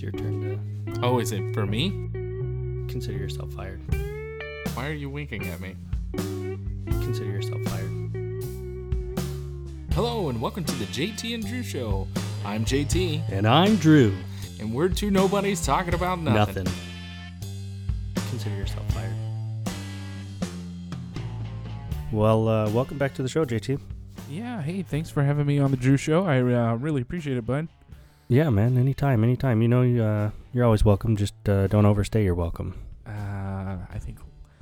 it's your turn Oh, is it for me? consider yourself fired. Why are you winking at me? Consider yourself fired. Hello, and welcome to the JT and Drew Show. I'm JT, And I'm Drew. and we're two nobodies talking about nothing. Nothing. Consider yourself fired. Well, uh, welcome back to the show, JT. Yeah, hey, thanks for having me on the Drew Show. I uh, really appreciate it, bud. Yeah, man. Anytime, anytime. You know, you, uh, you're always welcome. Just uh, don't overstay your welcome. Uh, I think,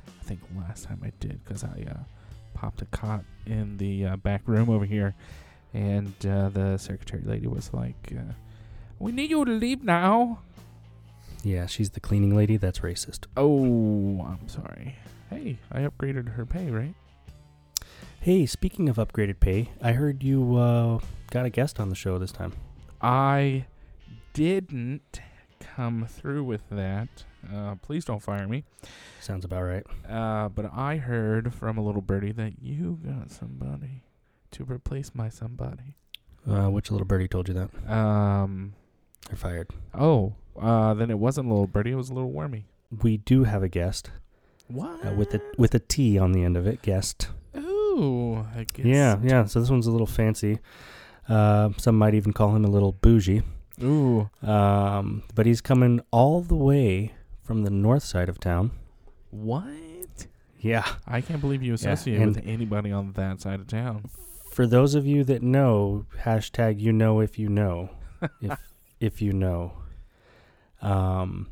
I think last time I did because I uh, popped a cot in the uh, back room over here, and uh, the secretary lady was like, uh, "We need you to leave now." Yeah, she's the cleaning lady. That's racist. Oh, I'm sorry. Hey, I upgraded her pay, right? Hey, speaking of upgraded pay, I heard you uh, got a guest on the show this time. I didn't come through with that. Uh, please don't fire me. Sounds about right. Uh, but I heard from a little birdie that you got somebody to replace my somebody. Uh, which little birdie told you that? Um. They're fired. Oh. Uh. Then it wasn't a little birdie. It was a little wormy. We do have a guest What? uh, with a with a T on the end of it. Guest. Ooh. I guess. Yeah, yeah. So this one's a little fancy. Uh, some might even call him a little bougie. Ooh. Um, but he's coming all the way from the north side of town. What? Yeah. I can't believe you associate and- with anybody on that side of town. For those of you that know, hashtag you know if you know, if if you know. Um,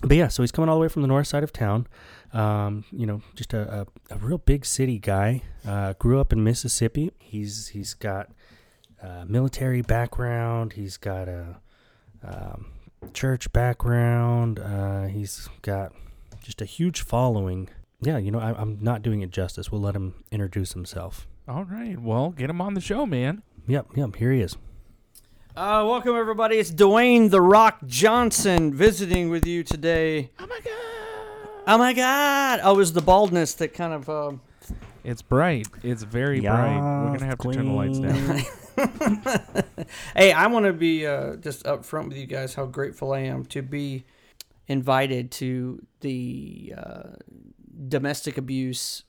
but yeah, so he's coming all the way from the north side of town. Um, you know, just a, a, a real big city guy. Uh, grew up in Mississippi. He's he's got a military background. He's got a um, church background. Uh, he's got just a huge following. Yeah, you know, I, I'm not doing it justice. We'll let him introduce himself. All right. Well, get him on the show, man. Yep, yep. Here he is. Uh, welcome everybody. It's Dwayne the Rock Johnson visiting with you today. Oh my god. Oh my God! Oh, it was the baldness that kind of. Um, It's bright. It's very bright. We're gonna have to turn the lights down. hey, I want to be uh, just upfront with you guys how grateful I am to be invited to the uh, domestic abuse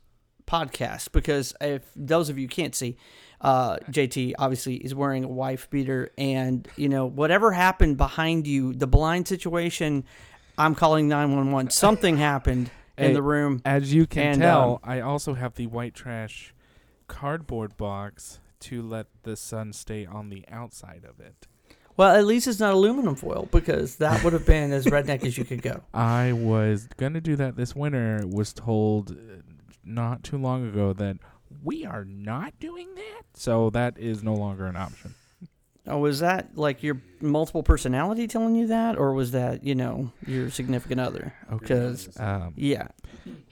podcast because if those of you can't see, uh, JT obviously is wearing a wife beater, and you know whatever happened behind you, the blind situation. I'm calling 911. Something happened in Hey, the room. As you can And, tell, um, I also have the white trash cardboard box to let the sun stay on the outside of it. Well, at least it's not aluminum foil because that would have been as redneck as you could go. I was gonna do that this winter. Was told uh, not too long ago that we are not doing that, so that is no longer an option. Oh, was that like your multiple personality telling you that, or was that you know your significant other? Because Um, yeah,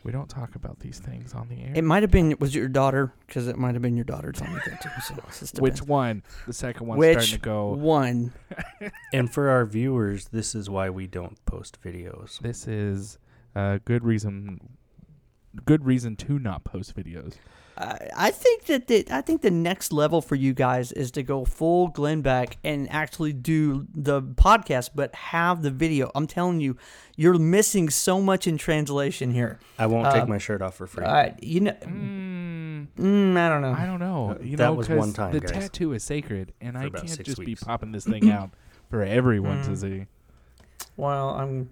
we don't talk about these things on the air. it might have been was your daughter because it might have been your daughter telling you that too. So it just Which depends. one? The second one's Which starting to go. one? And for our viewers, this is why we don't post videos. This is a good reason. Good reason to not post videos. I I think that the, I think the next level for you guys is to go full Glenn Beck and actually do the podcast, but have the video. I'm telling you, you're missing so much in translation here. I won't take Uh, my shirt off for free. All right, you know, Mm, mm, I don't know. I don't know. You That know, was 'cause one time, the guys. tattoo is sacred, and For I can't just weeks. be popping this thing out for everyone to Mm. see. Well, I'm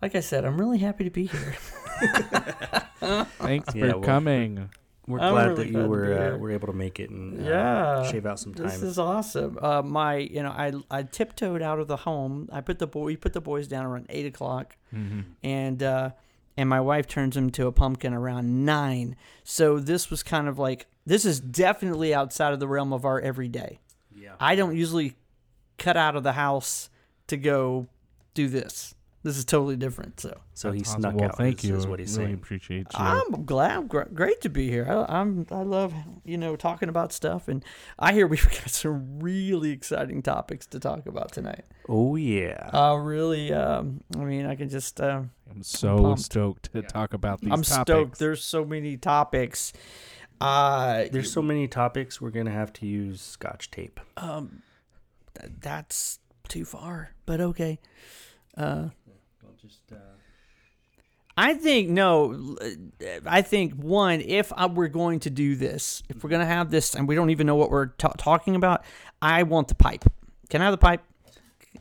like I said, I'm really happy to be here. Thanks Yeah, for well, coming. We're I'm glad really that glad you to were be uh, here. were able to make it and uh, Yeah. shave out some time. This is awesome. Uh, my, you know, I I tiptoed out of the home. I put the boy, we put the boys down around eight o'clock, Mm-hmm. and uh, and my wife turns him to a pumpkin around nine. So this was kind of like this is definitely outside of the realm of our everyday. yeah. I don't usually cut out of the house to go do this. This is totally different. So So he That's snuck well, out. Thank is, you. is what he's really saying. appreciate you. I'm glad, gr- great to be here. I, I'm, I love, you know, talking about stuff, and I hear we've got some really exciting topics to talk about tonight. Oh yeah. Uh, really, um, I mean, I can just, uh, I'm so pumped. stoked to talk about these I'm topics. stoked. There's so many topics. Uh, There's so many topics we're gonna have to use scotch tape. um, th- that's too far, but okay. Uh, I'll just, uh, I think no. I think one, if I, we're going to do this, if we're going to have this, and we don't even know what we're ta- talking about, I want the pipe. Can I have the pipe?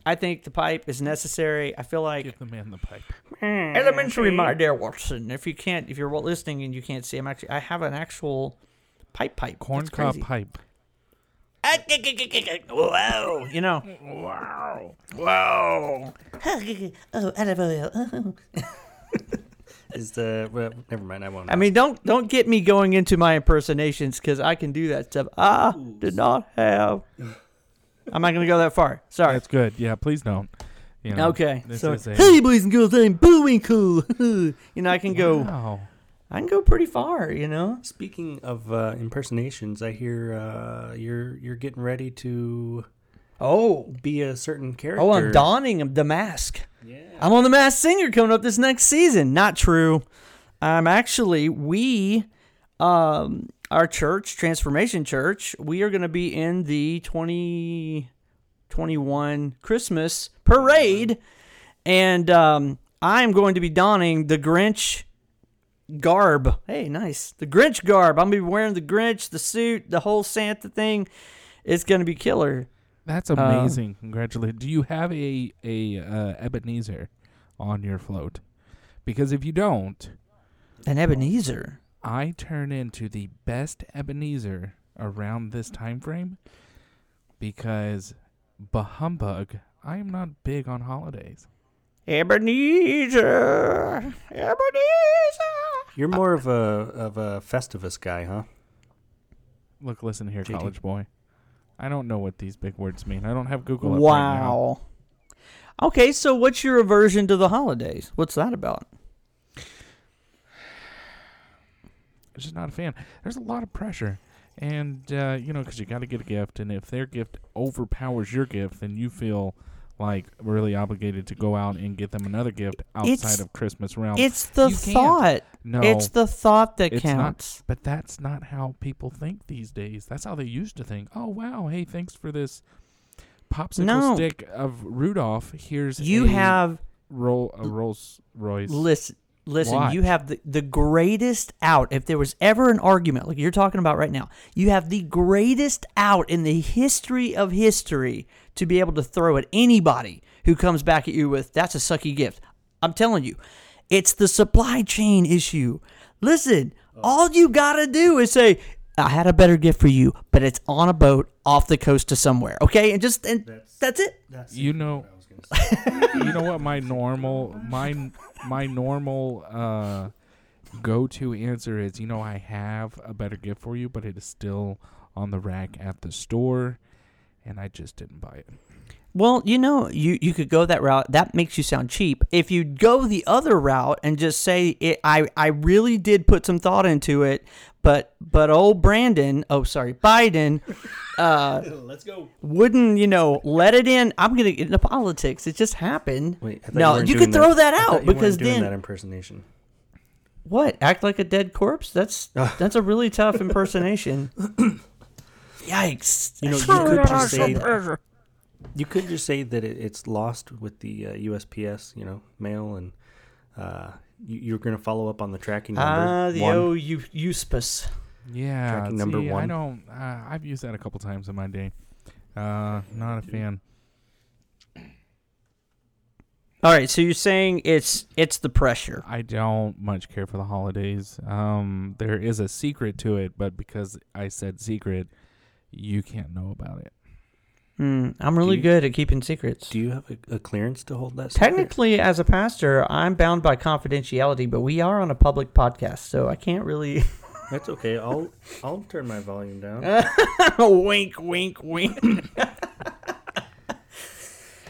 I think the pipe is necessary. I feel like Give the man the pipe. elementary, my dear Watson. If you can't, if you're listening and you can't see, I'm actually, I have an actual pipe pipe. Corn It's cob crazy. pipe. Wow, you know. Wow. Wow. oh, Annabelle. is the well, never mind. I won't. I mean, don't don't get me going into my impersonations because I can do that stuff. I did not have. I'm not gonna go that far. Sorry. That's good. Yeah, please don't. You know, Okay. So, a, hey, boys and girls, I'm Booing Cool. you know, I can go. Wow. I can go pretty far. You know. Speaking of uh, impersonations, I hear uh, you're you're getting ready to Oh. be a certain character. Oh, I'm donning the mask. Yeah. I'm on the Masked Singer coming up this next season. Not true. I'm actually we, um, our church, Transformation Church, we are going to be in the 2021 Christmas parade, and um, I'm going to be donning the Grinch garb. Hey, nice. The Grinch garb. I'm gonna be wearing the Grinch, the suit, the whole Santa thing. It's gonna be killer. That's Um, amazing. Congratulations. Do you have a a uh, Ebenezer on your float? Because if you don't, An Ebenezer. I turn into the best Ebenezer around this time frame because bah humbug, I am not big on holidays. Ebenezer. Ebenezer. You're more of a of a Festivus guy, huh? Look, listen here, JT. college boy. I don't know what these big words mean. I don't have Google up right now. Wow. Okay, so what's your aversion to the holidays? What's that about? I'm just not a fan. There's a lot of pressure. And, uh, you know, because you got to get a gift. And if their gift overpowers your gift, then you feel like really obligated to go out and get them another gift outside It's- of Christmas realm. It's the you can't. thought. no, It's the thought that it's not. counts. but that's not how people think these days. That's how they used to think. Oh, wow. Hey, thanks for this popsicle No. stick of Rudolph. Here's You have roll, a Rolls Royce. listen. Listen, What? you have the, the greatest out. If there was ever an argument like you're talking about right now, you have the greatest out in the history of history to be able to throw at anybody who comes back at you with that's a sucky gift. I'm telling you, it's the supply chain issue. Listen, all you gotta do is say, "I had a better gift for you, but it's on a boat off the coast to somewhere." Okay, and just and that's, it. That's You know, you know what my normal my my normal uh go-to answer is you know I have a better gift for you but it is still on the rack at the store and I just didn't buy it. Well, you know, you, you could go that route. That makes you sound cheap. If you go the other route and just say, it, I, I really did put some thought into it, but but old Brandon, oh sorry, Biden, uh, Let's go. wouldn't you know let it in? I'm gonna get into politics. It just happened. Wait, no, weren't you could throw that, I thought out you because doing then that impersonation. what? Act like a dead corpse? That's Ah. that's a really tough impersonation. Yikes! You know, you could just say you could just say that it, it's lost with the uh, USPS, you know, mail, and uh, you, you're going to follow up on the tracking number. Ah, the one. old Eu- Yeah, Tracking number see, I don't uh, I've used that a couple times in my day. Uh not a fan. All right, so you're saying it's it's the pressure. I don't much care for the holidays. Um there is a secret to it, but because I said secret, you can't know about it. Hmm, I'm really you- good at keeping secrets. Do you have a, a clearance to hold that? secret? Technically, as a pastor, I'm bound by confidentiality, but we are on a public podcast, so I can't really. that's okay. I'll I'll turn my volume down. wink, wink, wink.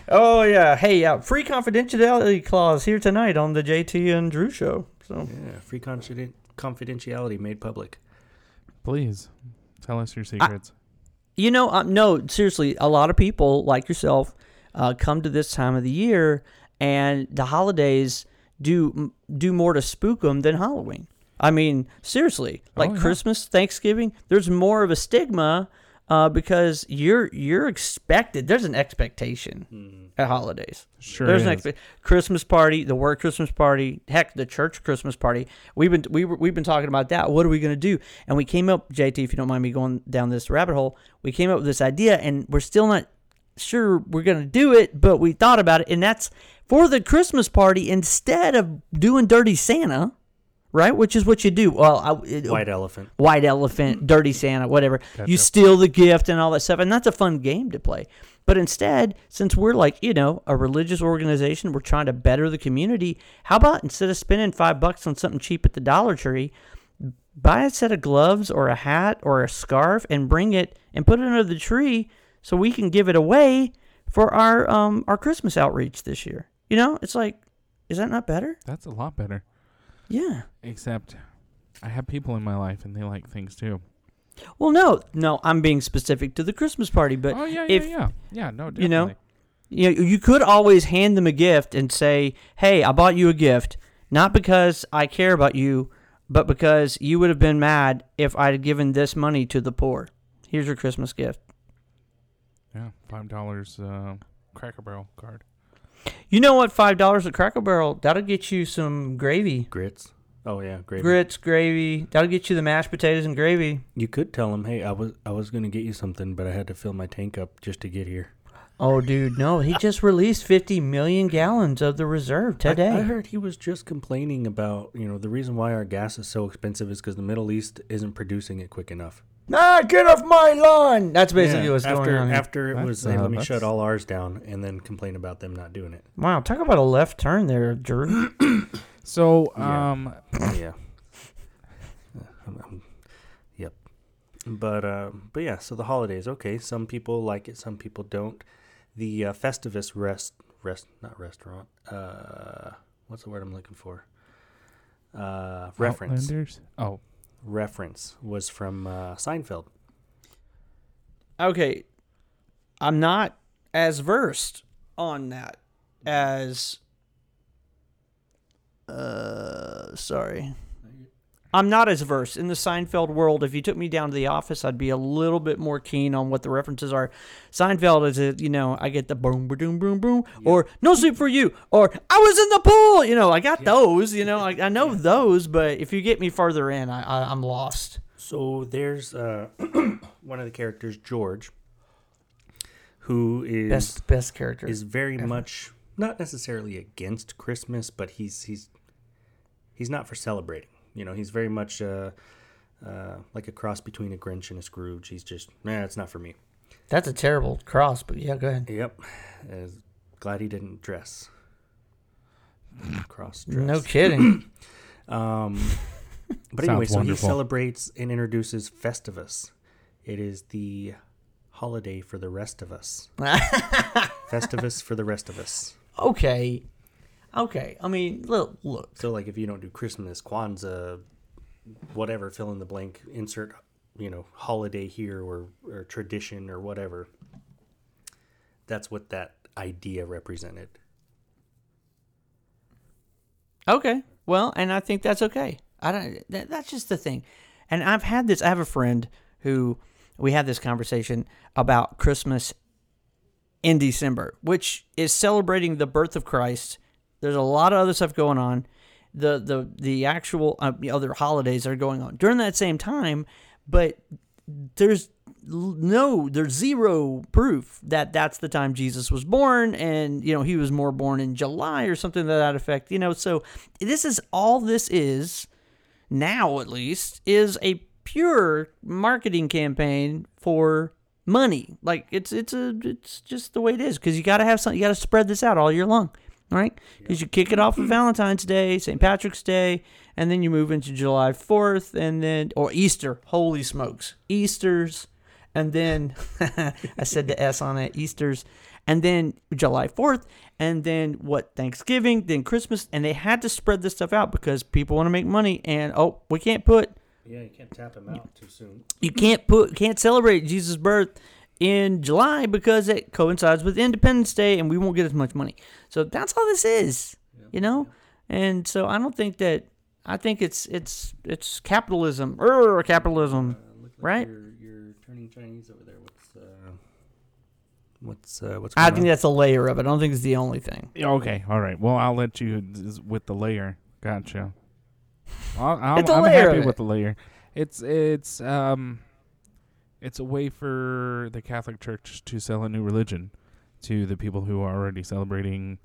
oh yeah, hey, uh, free confidentiality clause here tonight on the JT and Drew show. So Yeah, free confiden- confidentiality made public. Please tell us your secrets. You know, um, no, seriously, a lot of people like yourself uh, come to this time of the year, and the holidays do do more to spook them than Halloween. I mean, seriously, like Oh, yeah. Christmas, Thanksgiving, there's more of a stigma uh, because you're you're expected. There's an expectation Mm. at holidays. Sure. There's an is. expe- Christmas party, the work Christmas party, heck, the church Christmas party. We've been we were, we've been talking about that. What are we going to do? And we came up, JT, if you don't mind me going down this rabbit hole, we came up with this idea, and we're still not sure we're going to do it, but we thought about it, and that's for the Christmas party instead of doing Dirty Santa, right? Which is what you do. Well, I, it- White elephant. white elephant, dirty Santa, whatever. You steal the gift and all that stuff, and that's a fun game to play. But instead, since we're like you know a religious organization, we're trying to better the community. How about instead of spending five bucks on something cheap at the Dollar Tree, buy a set of gloves or a hat or a scarf and bring it and put it under the tree so we can give it away for our um our Christmas outreach this year. You know, it's like, is that not better? That's a lot better. Yeah. Except, I have people in my life and they like things too. Well, no, no, I'm being specific to the Christmas party, but oh yeah, if- yeah, yeah, yeah. No, definitely. you know, you know, you could always hand them a gift and say, "Hey, I bought you a gift, not because I care about you, but because you would have been mad if I'd given this money to the poor. Here's your Christmas gift." yeah, five dollars uh, Cracker Barrel card. You know what? Five dollars at Cracker Barrel that'll get you some gravy, Grits. Oh yeah, gravy. grits, gravy. That'll get you the mashed potatoes and gravy. You could tell him, hey, I was I was gonna get you something, but I had to fill my tank up just to get here. Oh, dude, no, he just released fifty million gallons of the reserve I- today. I, heard he was just complaining about you know the reason why our gas is so expensive is because the Middle East isn't producing it quick enough. Ah, get off my lawn! That's basically Yeah, what's after, going on. here. After it That's, was, hey, uh, let me shut all ours down, and then complain about them not doing it. Wow, talk about a left turn there, Drew. So, Yeah. um, yeah. Um, um, yep. But uh, but yeah. So the holidays. Okay. Some people like it. Some people don't. The uh, Festivus rest rest not restaurant. Uh, what's the word I'm looking for? Uh, reference Outlanders? Oh, reference was from uh, Seinfeld. okay, I'm not as versed on that as. Uh, sorry. I'm not as versed in the Seinfeld world. If you took me down to the office, I'd be a little bit more keen on what the references are. Seinfeld is a, you know, I get the boom, boom, boom, boom, or no sleep for you, or I was in the pool. You know, I got those. You know, I, I know those, but if you get me further in, I, I I'm lost. So there's uh, one of the characters, George, who is Best best character. is very much not necessarily against Christmas, but he's he's he's not for celebrating. You know, he's very much uh, uh, like a cross between a Grinch and a Scrooge. He's just, nah, it's not for me. That's a terrible cross, but yeah, go ahead. Yep. Uh, glad he didn't dress. Cross dress. No kidding. Um, but anyway, so wonderful. he celebrates and introduces Festivus. It is the holiday for the rest of us. Festivus for the rest of us. okay, okay. I mean, look, look. So, like, if you don't do Christmas, Kwanzaa, whatever, fill in the blank, insert, you know, holiday here or, or tradition or whatever. That's what that idea represented. Okay, well, and I think that's okay. I don't. That, that's just the thing. And I've had this. I have a friend who we had this conversation about Christmas in December, which is celebrating the birth of Christ. There's a lot of other stuff going on. The the the actual uh, other holidays are going on. During that same time, but there's no there's zero proof that that's the time Jesus was born and you know he was more born in July or something to that effect you know? So this is all this is now at least is a pure marketing campaign for money. Like it's it's a it's just the way it is because you got to have something you got to spread this out all year long right because you kick it off with Valentine's Day St. Patrick's Day and then you move into July 4th and then or Easter holy smokes Easter's and then I said the S on it Easter's and then July 4th and then what Thanksgiving then Christmas and they had to spread this stuff out because people want to make money and oh we can't put Yeah, you can't tap him out too soon. you can't put can't celebrate Jesus' birth in July because it coincides with Independence Day and we won't get as much money. So that's all this is, you know. And so I don't think that I think it's it's it's capitalism or capitalism, Look like Right. You're, you're turning Chinese over there. What's uh, what's uh, what's? I think on? that's a layer of it. I don't think it's the only thing. Yeah, Okay, all right. Well, I'll let you with the layer. Gotcha. I'll, I'm, It's a I'm layer happy of with the layer. It's it's um, it's a way for the Catholic Church to sell a new religion to the people who are already celebrating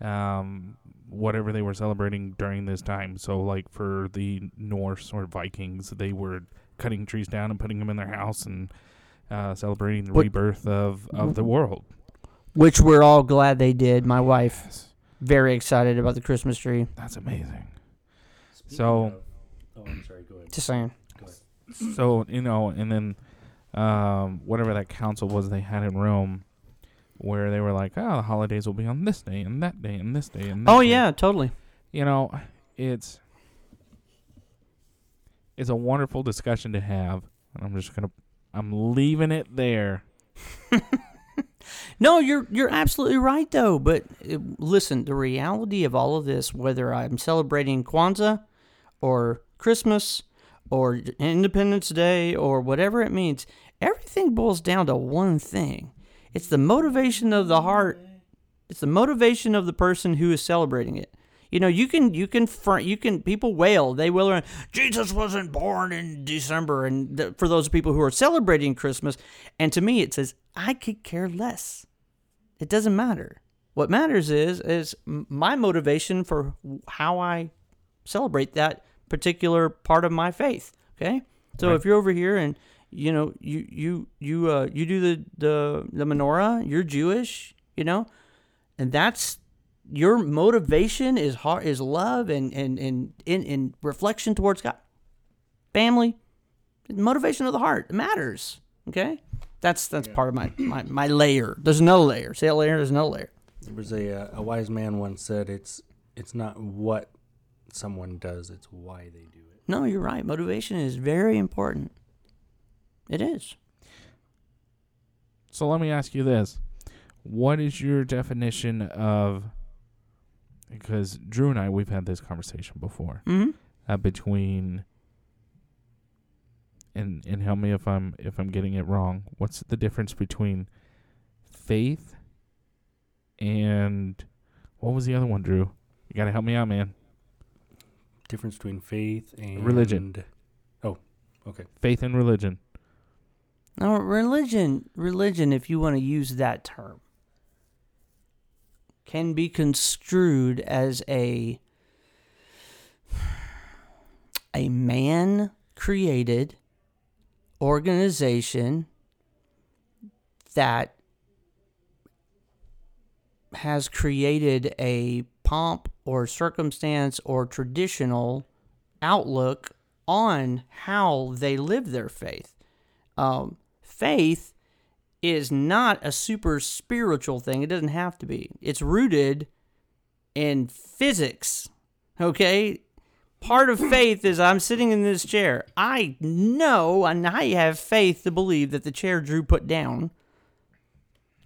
um whatever they were celebrating during this time. So, like for the Norse or Vikings, they were cutting trees down and putting them in their house and uh, celebrating the What- rebirth of of the world. Which we're all glad they did. My wife very excited about the Christmas tree. That's amazing. Speaking so- of- oh, I'm sorry. Go ahead. Just saying. Go ahead. so you know, and then um, whatever that council was they had in Rome, where they were like, "Oh, the holidays will be on this day and that day and this day and that Oh day." yeah, totally. you know, it's it's a wonderful discussion to have, and I'm just gonna I'm leaving it there. No, you're you're absolutely right though. But uh, listen, the reality of all of this, whether I'm celebrating Kwanzaa or Christmas or Independence Day or whatever it means, everything boils down to one thing. It's the motivation of the heart. It's the motivation of the person who is celebrating it. You know, you can you can you can people wail. They wail around. Jesus wasn't born in December, and for those people who are celebrating Christmas, and to me, it says I could care less. It doesn't matter. What matters is is my motivation for how I celebrate that particular part of my faith. Okay, so Right. if you're over here and you know you you you uh you do the the the menorah, you're Jewish, you know, and that's your motivation is heart is love and and and in, in reflection towards God, family, motivation of the heart it matters. Okay, that's that's part of my, my my layer. There's no layer. Say a layer. There's no layer. There was a uh, a wise man once said, "It's it's not what someone does; it's why they do it." No, you're right. Motivation is very important. It is. So let me ask you this: What is your definition of? Because Drew and I, we've had this conversation before. Mm-hmm. uh, between and and help me if I'm if I'm getting it wrong. What's the difference between faith and what was the other one, Drew? You got to help me out, man. Difference between faith and Religion. Oh, okay. Faith and religion. Now, religion, religion, if you want to use that term, can be construed as a a man created organization that has created a pomp or circumstance or traditional outlook on how they live their faith. Um, faith is not a super spiritual thing. It doesn't have to be. It's rooted in physics. Okay? Part of faith is I'm sitting in this chair. I know and I have faith to believe that the chair Drew put down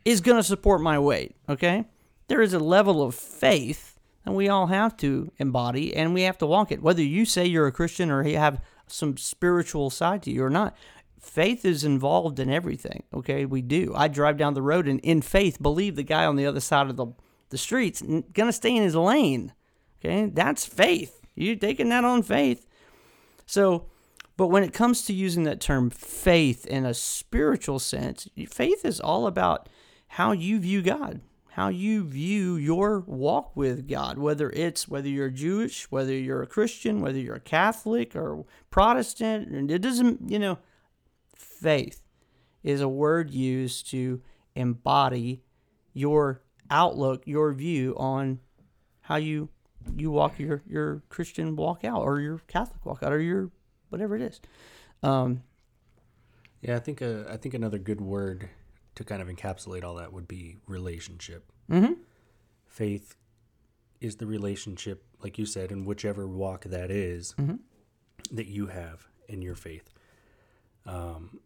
is going to support my weight. Okay? There is a level of faith that we all have to embody and we have to walk it. Whether you say you're a Christian or you have some spiritual side to you or not, faith is involved in everything. Okay, we do. I drive down the road and in faith believe the guy on the other side of the the street's gonna stay in his lane. Okay, that's faith. You're taking that on faith. So, but when it comes to using that term faith in a spiritual sense, faith is all about how you view God, how you view your walk with God, whether it's whether you're Jewish, whether you're a Christian, whether you're a Catholic or Protestant, and it doesn't, you know, faith is a word used to embody your outlook, your view on how you you walk your your Christian walk out or your Catholic walk out or your whatever it is. Um, Yeah, I think uh, I think another good word to kind of encapsulate all that would be relationship. mhm. Faith is the relationship, like you said, in whichever walk that is, Mhm. that you have in your faith. Um,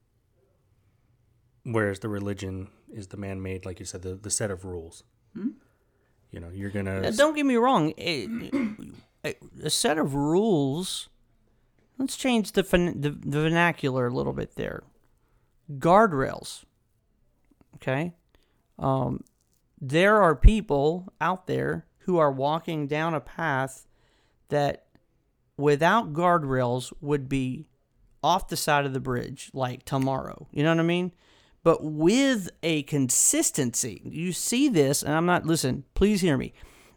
whereas the religion is the man-made, like you said, the, the set of rules. You know, you're gonna Don't get me wrong. A set of rules. Let's change the, fin- the the vernacular a little bit there. guardrails. Okay? Um, there are people out there who are walking down a path that without guardrails would be off the side of the bridge like tomorrow. You know what I mean? But with a consistency, you see this, and I'm not, listen, please hear me.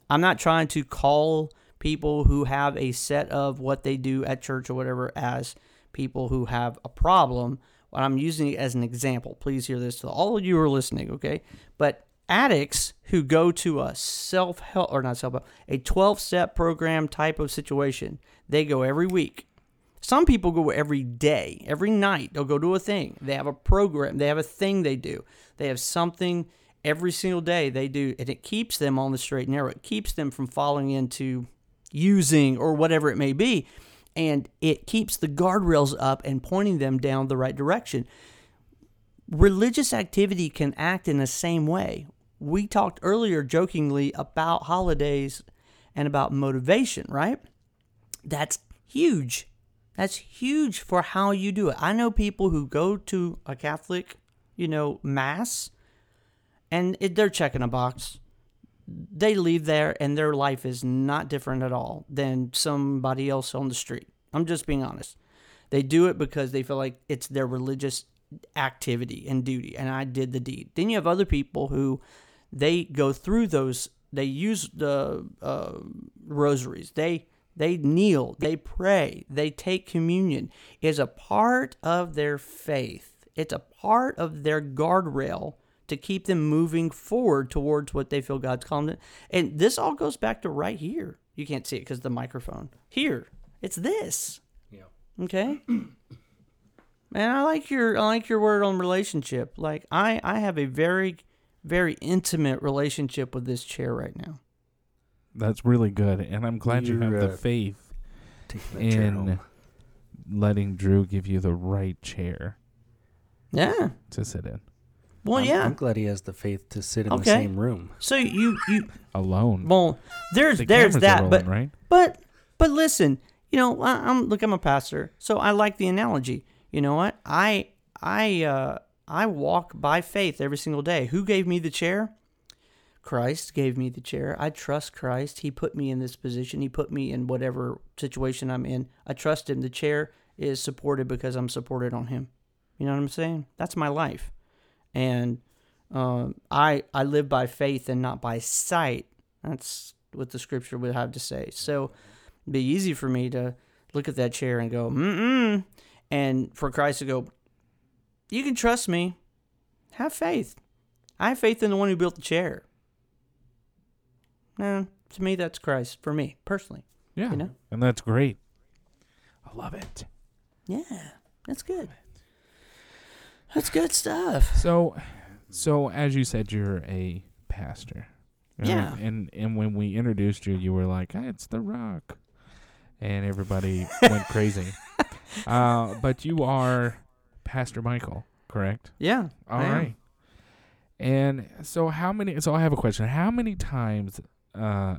I'm not trying to call people who have a set of what they do at church or whatever as people who have a problem. I'm using it as an example. Please hear this to all of you who are listening, okay? But addicts who go to a self help or not self help, a 12 step program type of situation, they go every week. Some people go every day, every night. They'll go to a thing. They have a program, they have a thing they do. They have something every single day they do, and it keeps them on the straight and narrow. It keeps them from falling into using or whatever it may be. And it keeps the guardrails up and pointing them down the right direction. Religious activity can act in the same way. We talked earlier jokingly about holidays and about motivation, right? That's huge. That's huge for how you do it. I know people who go to a Catholic, you know, mass and it, they're checking a box. They leave there and their life is not different at all than somebody else on the street. I'm just being honest. They do it because they feel like it's their religious activity and duty, and I did the deed. Then you have other people who they go through those. They use the uh, rosaries. They they kneel. They pray. They take communion. It's a part of their faith. It's a part of their guardrail to keep them moving forward towards what they feel God's calling them. And this all goes back to right here. You can't see it because the microphone. Here, it's this. Yeah. Okay. Man, I like your I like your word on relationship. Like I I have a very very intimate relationship with this chair right now. That's really good, and I'm glad you have You're, the uh, faith Taking that chair in letting Drew give you the right chair Yeah. to sit in Well, I'm, yeah. I'm glad he has the faith to sit in the Okay. same room. so you you alone. well there's the there's cameras are that, rolling, but right? But but listen, you know, I, I'm look, I'm a pastor, so I like the analogy. You know what? I I uh, I walk by faith every single day. Who gave me the chair? Christ gave me the chair. I trust Christ. He put me in this position. He put me in whatever situation I'm in. I trust Him. The chair is supported because I'm supported on Him. You know what I'm saying? That's my life, and um, I I live by faith and not by sight. That's what the scripture would have to say. So it'd be easy for me to look at that chair and go, mm-mm, and for Christ to go, you can trust me. Have faith. I have faith in the one who built the chair. No, to me, that's Christ. For me, personally. Yeah, you know? and that's great. I love it. Yeah, that's good. That's good stuff. So, so as you said, you're a pastor. right? Yeah. And and when we introduced you, you were like, "Ah, "It's the Rock," and everybody went crazy. Uh, but you are Pastor Michael, correct? Yeah. All I right. am. And so, how many? So, I have a question. How many times uh,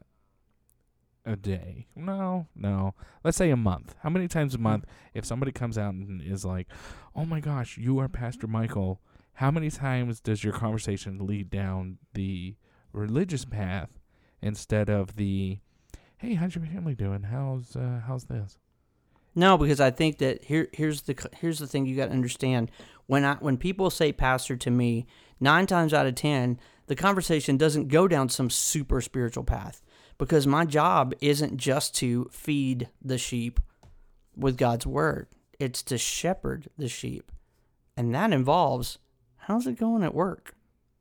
a day? No, no. Let's say a month. How many times a Hmm. month? If somebody comes out and is like, "Oh my gosh, you are Pastor Michael," how many times does your conversation lead down the religious path instead of the, "Hey, how's your family doing? How's uh, how's this?" No, because I think that here here's the here's the thing you got to understand. When I when people say pastor to me, nine times out of ten, the conversation doesn't go down some super spiritual path because my job isn't just to feed the sheep with God's word. It's to shepherd the sheep, and that involves how's it going at work?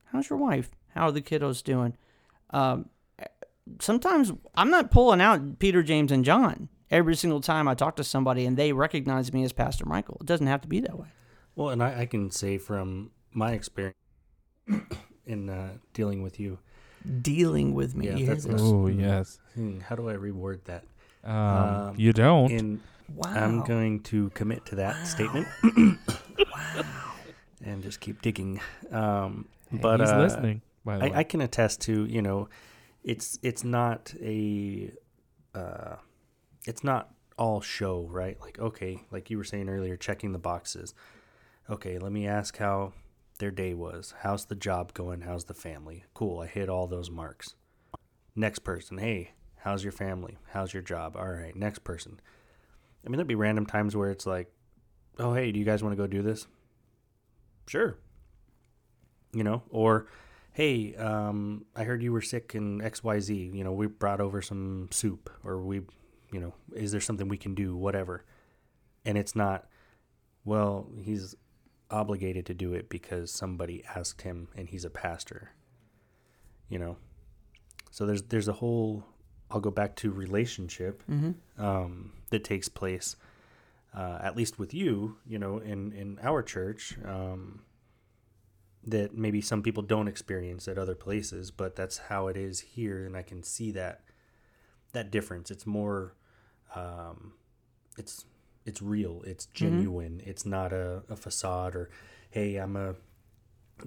How's your wife? How are the kiddos doing? Um, sometimes I'm not pulling out Peter, James, and John every single time I talk to somebody and they recognize me as Pastor Michael. It doesn't have to be that way. Well, and I, I can say from my experience in uh, dealing with you, Dealing with me. Yeah, that's. Oh Mm. yes. hmm, how do I reward that? Um, Um, you don't. And Wow. I'm going to commit to that statement wow. and just keep digging. Um, but he's uh, listening. By the way. I, I can attest to you know, it's it's not a, uh, it's not all show right. Like okay, like you were saying earlier, checking the boxes. Okay, let me ask how their day was. How's the job going? How's the family? Cool, I hit all those marks. Next person, hey, how's your family? How's your job? All right, next person. I mean, there'd be random times where it's like, oh, hey, do you guys want to go do this? Sure. You know, or hey, um, I heard you were sick in XYZ. You know, we brought over some soup, or we, you know, is there something we can do? Whatever. And it's not, well, he's obligated to do it because somebody asked him and he's a pastor. You know? So there's there's a whole I'll go back to relationship Mm-hmm. um, that takes place, uh, at least with you, you know, in, in our church, um, that maybe some people don't experience at other places, but that's how it is here, and I can see that that difference. It's more, um, it's it's real, it's mm-hmm. genuine. It's not a, a facade or, hey, I'm a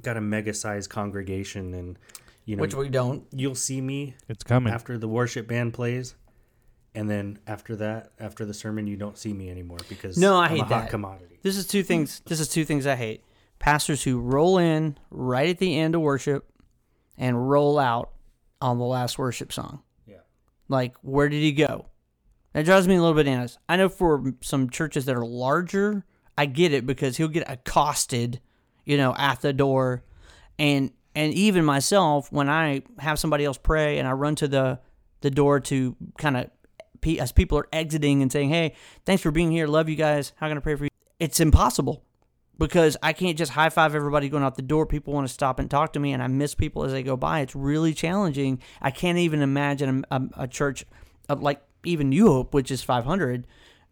got a mega sized congregation, and you know, Which we don't. you'll see me It's coming. after the worship band plays, and then after that, after the sermon, you don't see me anymore because No, I I'm hate a hot that. commodity. This is two things. This is two things I hate. Pastors who roll in right at the end of worship and roll out on the last worship song. Yeah. Like, where did he go? That drives me a little bit bananas. I know for some churches that are larger, I get it because he'll get accosted, you know, at the door, and and even myself when I have somebody else pray and I run to the the door to kind of as people are exiting and saying, "Hey, thanks for being here. Love you guys. How can I pray for you?" It's impossible because I can't just high five everybody going out the door. People want to stop and talk to me, and I miss people as they go by. It's really challenging. I can't even imagine a, a, a church of like even New Hope, which is 500,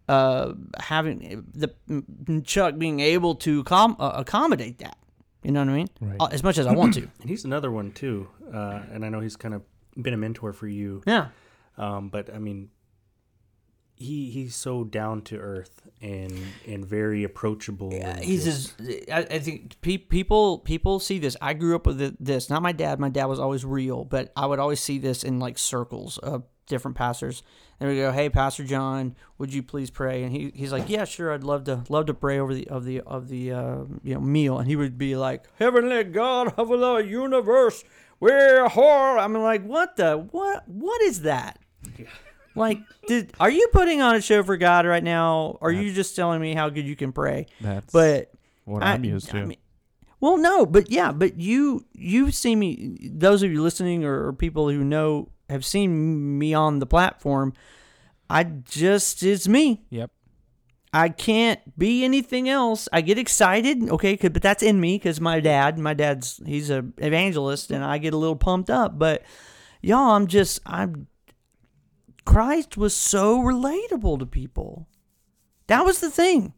uh, having the Chuck being able to com- uh, accommodate that. You know what I mean? Right. Uh, As much as I want to. And he's another one too, uh, and I know he's kind of been a mentor for you. Yeah. Um, but I mean, he he's so down to earth and and very approachable. Yeah, he's just- just. I, I think pe- people people see this. I grew up with this. Not my dad. My dad was always real, but I would always see this in like circles of different pastors. And we go, "Hey, Pastor John, would you please pray?" And he, he's like, "Yeah, sure. I'd love to love to pray over the of the of the uh, you know meal." And he would be like, "Heavenly God of the universe, we're whore." I'm like, "What the what? What is that?" Like, did are you putting on a show for God right now? Are you just telling me how good you can pray? That's But what I- I'm used to. I mean- well, no, but yeah, but you you see me. Those of you listening or, or people who know have seen me on the platform. I just it's me. yep. I can't be anything else. I get excited, okay, but that's in me because my dad, my dad's he's a evangelist, and I get a little pumped up. But y'all, I'm just I'm. Christ was so relatable to people. That was the thing.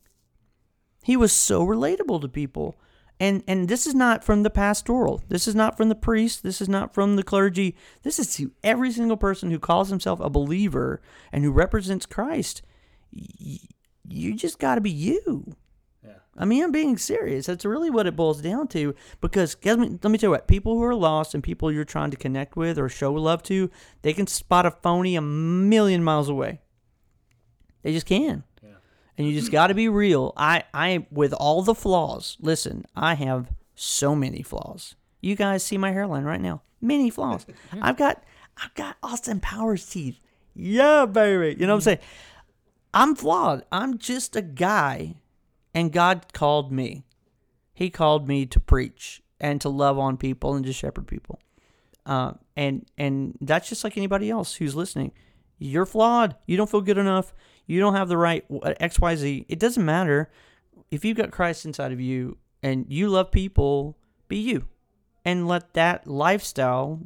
He was so relatable to people. And and this is not from the pastoral. This is not from the priest. This is not from the clergy. This is to every single person who calls himself a believer and who represents Christ. You just got to be you. Yeah. I mean, I'm being serious. That's really what it boils down to. Because let me, let me tell you what: people who are lost and people you're trying to connect with or show love to, they can spot a phony a million miles away. They just can and you just got to be real. I, I, with all the flaws, listen, I have so many flaws. You guys see my hairline right now, many flaws. I've got, I've got Austin Powers teeth. Yeah, baby. You know what I'm saying? I'm flawed. I'm just a guy, and God called me. He called me to preach and to love on people and to shepherd people. Uh, and and that's just like anybody else who's listening. You're flawed. You don't feel good enough. You don't have the right X Y Z. It doesn't matter if you've got Christ inside of you and you love people. Be you, and let that lifestyle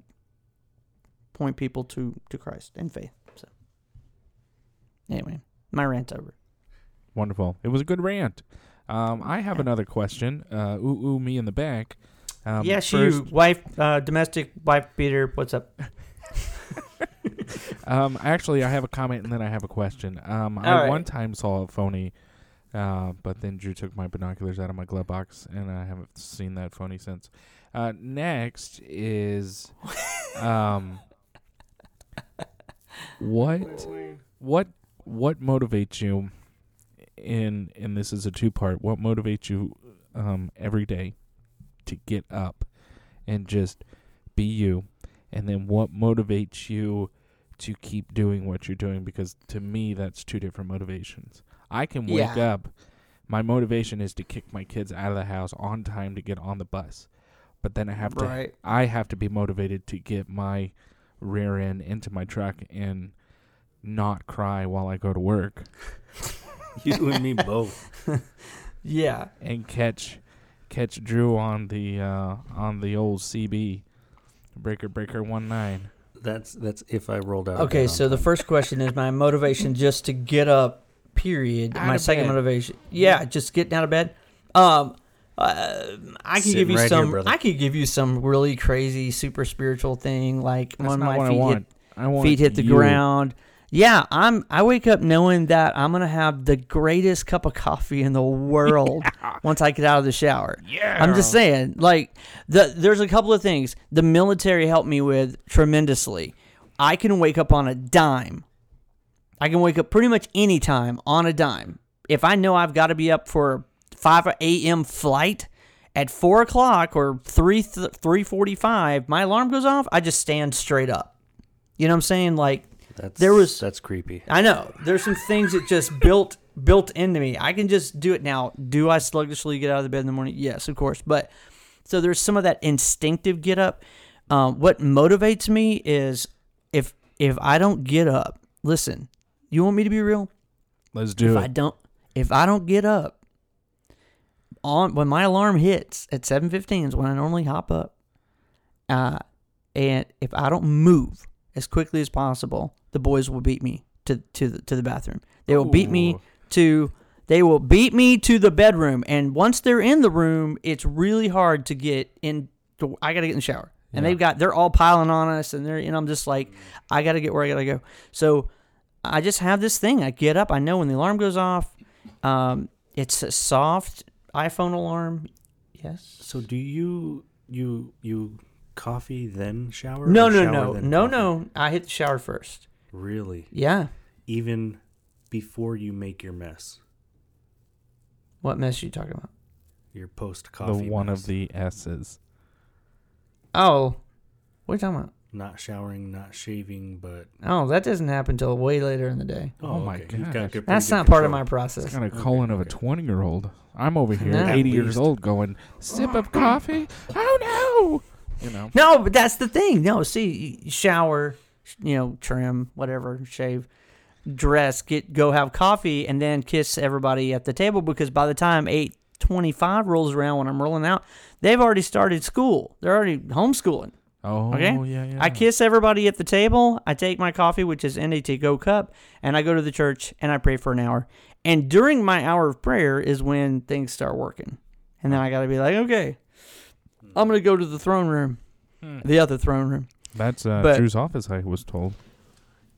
point people to to Christ and faith. So anyway, my rant's over. Wonderful. It was a good rant. Um, I have another question. Uh, ooh, ooh, me in the back. Um, yes, first, you wife, uh, domestic wife beater. What's up? Um, actually, I have a comment and then I have a question. Um, I All right. one time saw a phony, uh, but then Drew took my binoculars out of my glove box, and I haven't seen that phony since. Uh, next is, um, what, what, what motivates you? In and this is a two part. What motivates you um, every day to get up and just be you, and then what motivates you to keep doing what you're doing? Because to me, that's two different motivations. I can wake Yeah. up. My motivation is to kick my kids out of the house on time to get on the bus, but then I have to I have to be motivated to get my rear end into my truck and not cry while I go to work You and me both. Yeah. and catch catch Drew on the uh, on the old CB breaker breaker one nine. That's that's if I rolled out. Okay, bed on so the first question is my motivation just to get up. Period. Out my of second bed. motivation, yeah, just getting out of bed. Um, uh, I can Sitting give you right here, some. brother. I could give you some really crazy, super spiritual thing, like That's when not my what I feet hit. I want feet hit the you. ground. Yeah, I'm. I wake up knowing that I'm gonna have the greatest cup of coffee in the world once I get out of the shower. Yeah, I'm just saying, like, the there's a couple of things the military helped me with tremendously. I can wake up on a dime. I can wake up pretty much any time on a dime. If I know I've got to be up for a 5 a.m. flight at 4 o'clock or three 3.45, my alarm goes off, I just stand straight up. You know what I'm saying? Like, that's, there was- that's creepy. I know there's some things that just built built into me. I can just do it now. Do I sluggishly get out of the bed in the morning? Yes, of course. But so there's some of that instinctive get up. Um, what motivates me is if if I don't get up. Listen, you want me to be real? Let's do if it. I don't if I don't get up on when my alarm hits at 7:15 is when I normally hop up. Uh and if I don't move as quickly as possible, the boys will beat me to to the, to the bathroom. They will beat me Ooh. to they will beat me to the bedroom and once they're in the room, it's really hard to get in to, I got to get in the shower. And Yeah. they've got they're all piling on us and they're and I'm just like I got to get where I got to go. So I just have this thing. I get up. I know when the alarm goes off. Um, it's a soft iPhone alarm. Yes. So do you you you coffee then shower? No, or no, shower no, no, coffee? no. I hit the shower first. Really? Yeah. Even before you make your mess, What mess are you talking about? your post coffee. the one mess. of the S's. Oh, what are you talking about? not showering, not shaving, but Oh, that doesn't happen until way later in the day. oh, Oh my okay. You've good- That's not good part of my control. It's process. kind of Okay, colon of a twenty year old. I'm over here, No. eighty At years least. old, going sip of coffee. Oh no! You know. No, but that's the thing. No, see, shower, you know, trim, whatever, shave, dress, get go have coffee, and then kiss everybody at the table because by the time eight twenty five rolls around when I'm rolling out, they've already started school. They're already homeschooling. Oh Okay. yeah, yeah. I kiss everybody at the table. I take my coffee, which is NAT Go cup, and I go to the church and I pray for an hour. And during my hour of prayer is when things start working. And then I got to be like, okay, I'm going to go to the throne room, Hmm. the other throne room. That's uh, But- Drew's office. I was told.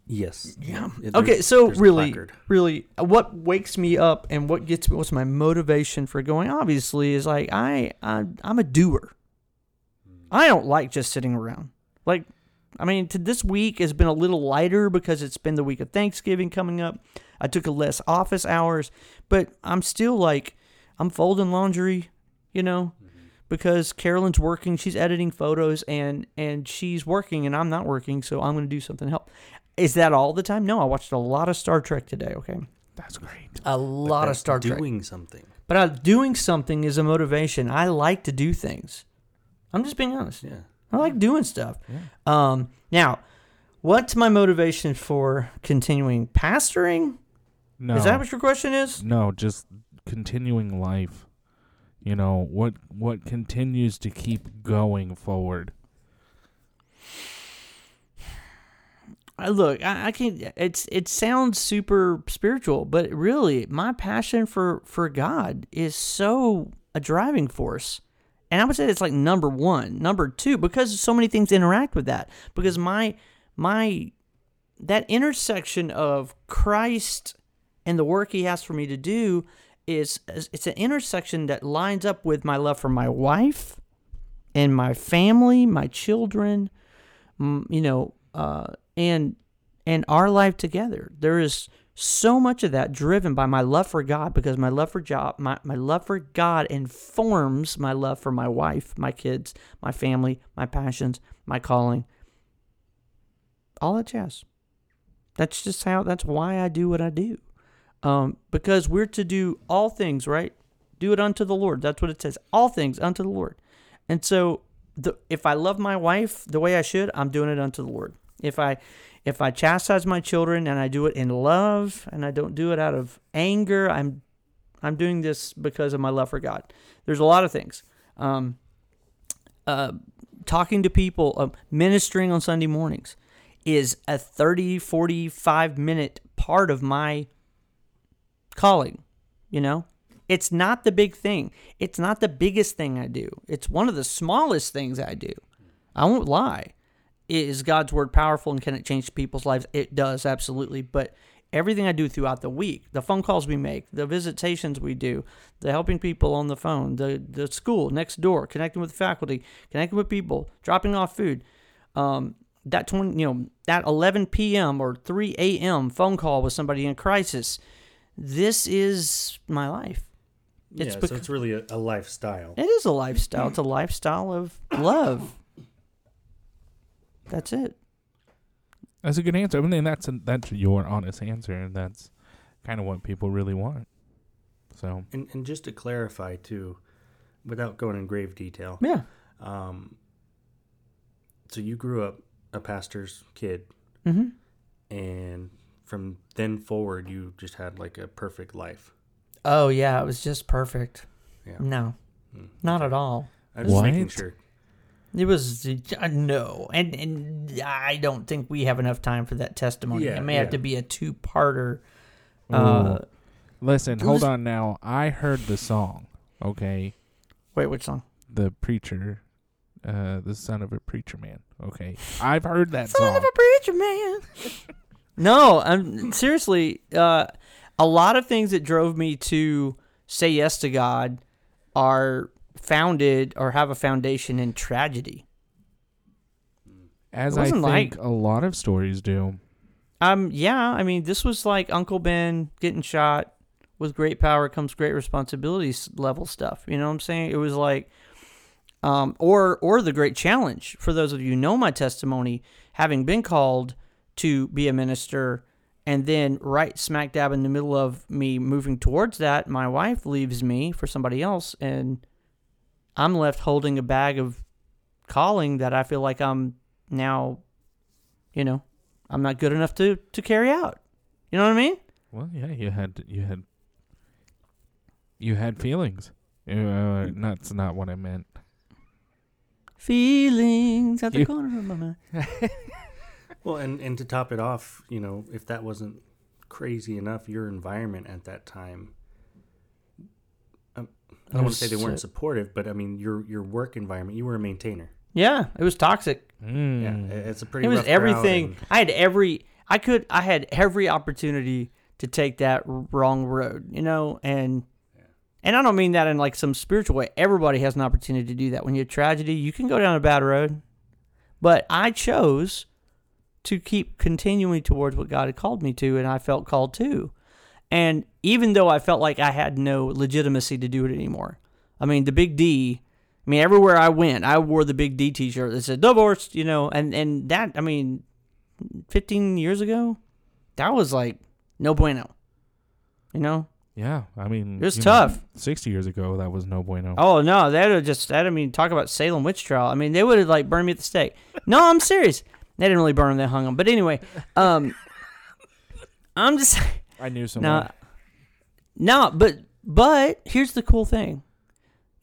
Yes. Yeah. It- Okay, so there's a really, placard. really, uh, what wakes me up and what gets me, what's my motivation for going? Obviously, is like I, I I'm a doer. I don't like just sitting around. Like, I mean, to this week has been a little lighter because it's been the week of Thanksgiving coming up. I took a less office hours, but I'm still like, I'm folding laundry, you know, because Carolyn's working, she's editing photos, and and she's working, and I'm not working, so I'm going to do something to help. Is that all the time? No, I watched a lot of Star Trek today. Okay, That's great. a lot of that's Star Trek. doing something. But uh, doing something is a motivation. I like to do things. I'm just being honest. Yeah. I like doing stuff. Yeah. Um, now, what's my motivation for continuing pastoring? No. Is that what your question is? No, just continuing life. You know what? What continues to keep going forward? I look, I, I can. It's it sounds super spiritual, but really, my passion for for God is so a driving force, and I would say it's like number one, number two, because so many things interact with that. Because my my that intersection of Christ and the work He has for me to do is it's an intersection that lines up with my love for my wife and my family, my children, you know, uh, and and our life together. There is so much of that driven by my love for God because my love for job my, my love for God informs my love for my wife, my kids, my family, my passions, my calling. All that jazz. That's just how that's why I do what I do. Um, because we're to do all things, right? Do it unto the Lord. That's what it says. All things unto the Lord. And so the if I love my wife the way I should, I'm doing it unto the Lord. If I if I chastise my children and I do it in love and I don't do it out of anger, I'm I'm doing this because of my love for God. There's a lot of things. Um, uh, talking to people, uh, ministering on Sunday mornings is a 30, 45 minute part of my calling, you know? It's not the big thing. It's not the biggest thing I do. It's one of the smallest things I do. I won't lie. Is God's word powerful and can it change people's lives? It does, absolutely. But everything I do throughout the week, the phone calls we make, the visitations we do, the helping people on the phone, the, the school next door, connecting with faculty, connecting with people, dropping off food, um, that 20, you know, that 11 p.m. or 3 a.m. phone call with somebody in crisis, this is my life. It's yeah, bec- so it's really a, a lifestyle. It is a lifestyle. It's a lifestyle of love. That's it. That's a good answer. I mean, that's that's your honest answer, and that's kind of what people really want. So And and just to clarify too, without going in grave detail, Yeah. um, so you grew up a pastor's kid, Mm-hmm. and from then forward, you just had like a perfect life. Oh yeah, it was just perfect. Yeah. No, Hmm. not at all. I'm just making sure. It was uh, no, and and I don't think we have enough time for that testimony. Yeah, it may have to be a two-parter. Uh, listen, hold was- on now. I heard the song. Okay, wait, which song? the preacher, uh, the son of a preacher man. Okay, I've heard that song. Son song. of a preacher man. no, I'm seriously. Uh, a lot of things that drove me to say yes to God are founded or have a foundation in tragedy. As I think like- a lot of stories do. Um, yeah, I mean, this was like Uncle Ben getting shot. With great power comes great responsibility level stuff. You know what I'm saying? It was like, um, or or the great challenge for those of you who know my testimony, having been called to be a minister, and then right smack dab in the middle of me moving towards that, my wife leaves me for somebody else, and I'm left holding a bag of calling that I feel like I'm now, you know, I'm not good enough to to carry out. You know what I mean? Well, yeah, you had you had you had feelings. Uh, that's not what I meant. Feelings at the You- corner of my mind. Well, and and to top it off, you know, if that wasn't crazy enough, your environment at that time. um, I don't want to say they weren't supportive, but I mean your your work environment. You were a maintainer. Yeah, it was toxic. Mm. Yeah, it's a pretty. It was everything. I had every. I could. I had every opportunity to take that wrong road. You know, and and I don't mean that in like some spiritual way. Everybody has an opportunity to do that. When you have tragedy, you can go down a bad road. But I chose to keep continuing towards what God had called me to, and I felt called to. And even though I felt like I had no legitimacy to do it anymore, I mean, the big D, I mean, everywhere I went, I wore the big D t shirt that said divorced, you know, and, and that, I mean, 15 years ago, that was like no bueno, you know? Yeah, I mean, It was you know, tough. Sixty years ago, that was no bueno. Oh, no, that would just, that, I mean, talk about Salem witch trial. I mean, they would have like burned me at the stake. No, I'm serious. They didn't really burn them; they hung them. But anyway, um, I'm just, I knew someone. No, no, but but here's the cool thing.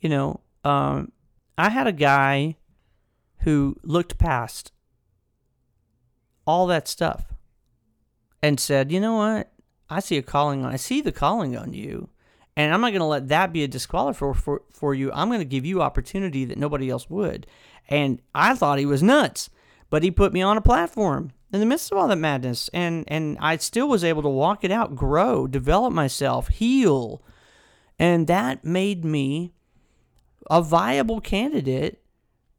You know, um, I had a guy who looked past all that stuff and said, "You know what? I see a calling on. I see the calling on you, and I'm not going to let that be a disqualifier for for you. I'm going to give you opportunity that nobody else would." And I thought he was nuts, but he put me on a platform in the midst of all that madness, and and I still was able to walk it out, grow, develop myself, heal, and that made me a viable candidate,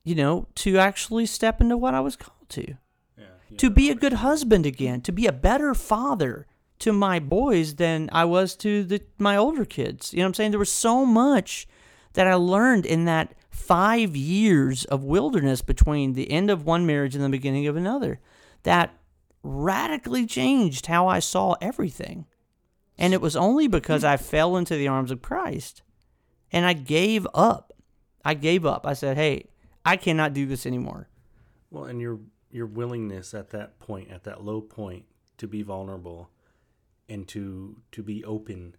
you know, to actually step into what I was called to Yeah, yeah. to be a good husband again, to be a better father, to my boys than I was to the my older kids. You know what I'm saying? There was so much that I learned in that five years of wilderness between the end of one marriage and the beginning of another that radically changed how I saw everything. And it was only because I fell into the arms of Christ and I gave up. I gave up. I said, hey, I cannot do this anymore. Well, and your your willingness at that point, at that low point, to be vulnerable and to to be open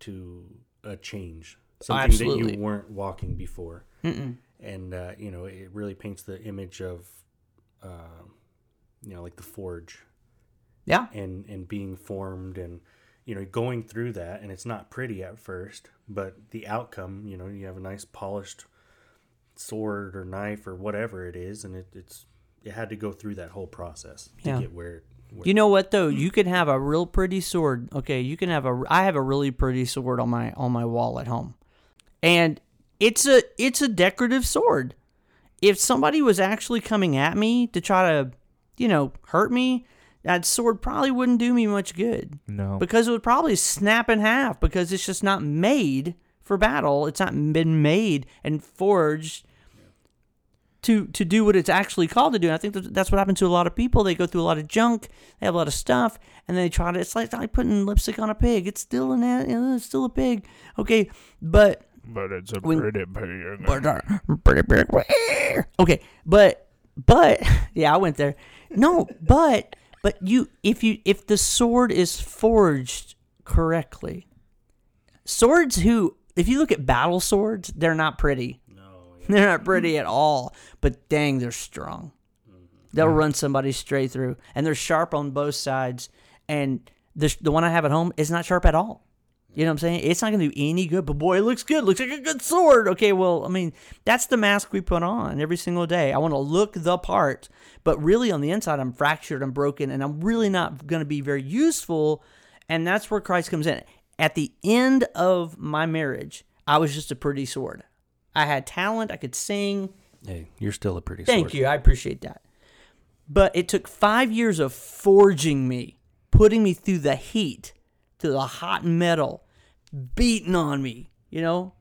to a change, something that you weren't walking before, Mm-mm. and uh, you know it really paints the image of, uh, you know, like the forge Yeah. and and being formed and you know going through that and it's not pretty at first but the outcome you know you have a nice polished sword or knife or whatever it is and it, it's it had to go through that whole process to Yeah. get where, You know what though? You can have a real pretty sword. Okay, you can have a. I have a really pretty sword on my on my wall at home, and it's a it's a decorative sword. If somebody was actually coming at me to try to, you know, hurt me, that sword probably wouldn't do me much good No. because it would probably snap in half because it's just not made for battle. It's not been made and forged to to do what it's actually called to do. And I think that's what happened to a lot of people. They go through a lot of junk, they have a lot of stuff, and then they try to. It's like like putting lipstick on a pig. It's still an a- you know, it's still a pig. Okay, but but it's a When- pretty pig. but uh, pretty big. Okay, but but yeah, I went there. No, but but you if you if the sword is forged correctly, swords who if you look at battle swords, they're not pretty. no They're not pretty at all, but dang, they're strong. They'll run somebody straight through, and they're sharp on both sides. And the the one I have at home is not sharp at all. You know what I'm saying? It's not going to do any good, but boy, it looks good. Looks like a good sword. Okay, well, I mean, that's the mask we put on every single day. I want to look the part, but really on the inside, I'm fractured, I'm broken, and I'm really not going to be very useful. And that's where Christ comes in. At the end of my marriage, I was just a pretty sword. I had talent, I could sing. hey you're still a pretty sword. Thank sword. you. I appreciate that. But it took five years of forging me, putting me through the heat, to the hot metal, beating on me, you know?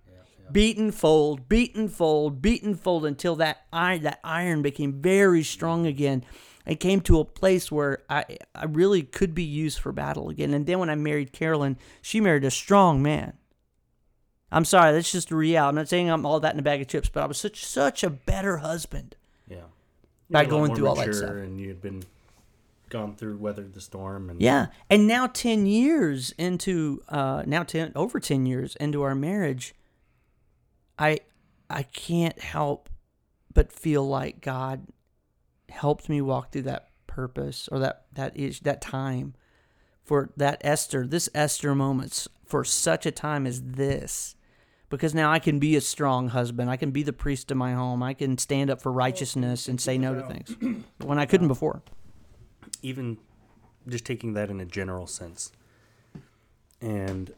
Beaten fold, beaten fold, beaten fold until that iron that iron became very strong again. It came to a place where I I really could be used for battle again. And then when I married Carolyn, she married a strong man. I'm sorry, that's just the reality. I'm not saying I'm all that in a bag of chips, but I was such such a better husband. yeah By You're going through all that stuff. and you'd been gone through weathered the storm and Yeah, and now ten years into uh, now ten over ten years into our marriage, I I can't help but feel like God helped me walk through that purpose or that that is that time for that Esther this Esther moments for such a time as this. Because now I can be a strong husband. I can be the priest of my home. I can stand up for righteousness and say no to things when I couldn't before. Even just taking that in a general sense. And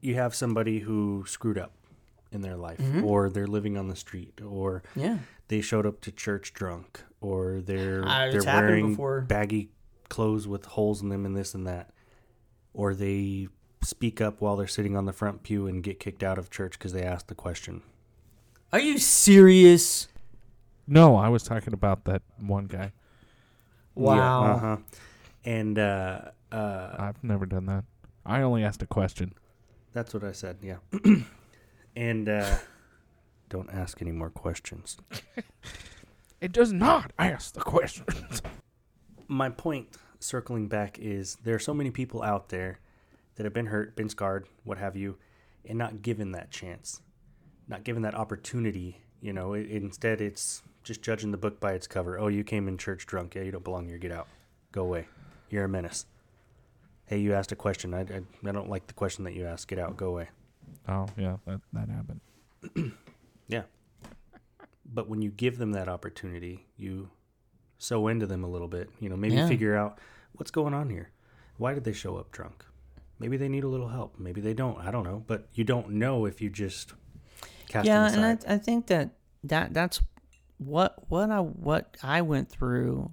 you have somebody who screwed up in their life, Mm-hmm. or they're living on the street, or Yeah. they showed up to church drunk, or they're it's they're wearing before. baggy clothes with holes in them, and this and that, or they speak up while they're sitting on the front pew and get kicked out of church because they asked a question. Are you serious? No, I was talking about that one guy. Wow. Uh huh. And uh, uh, I've never done that. I only asked a question. That's what I said, yeah. and uh, don't ask any more questions. It does not ask the questions. My point, circling back, is there are so many people out there that have been hurt, been scarred, what have you, and not given that chance, not given that opportunity. You know, it, instead it's just judging the book by its cover. Oh, you came in church drunk. Yeah, you don't belong here. Get out. Go away. You're a menace. Hey, you asked a question. I, I, I don't like the question that you asked. Get out. Go away. oh yeah, that that happened. Yeah. But when you give them that opportunity, you sew into them a little bit. You know, maybe Yeah. figure out what's going on here. Why did they show up drunk? Maybe they need a little help. Maybe they don't. I don't know. But you don't know if you just cast yeah, them and. I, I think that that that's what what I what I went through,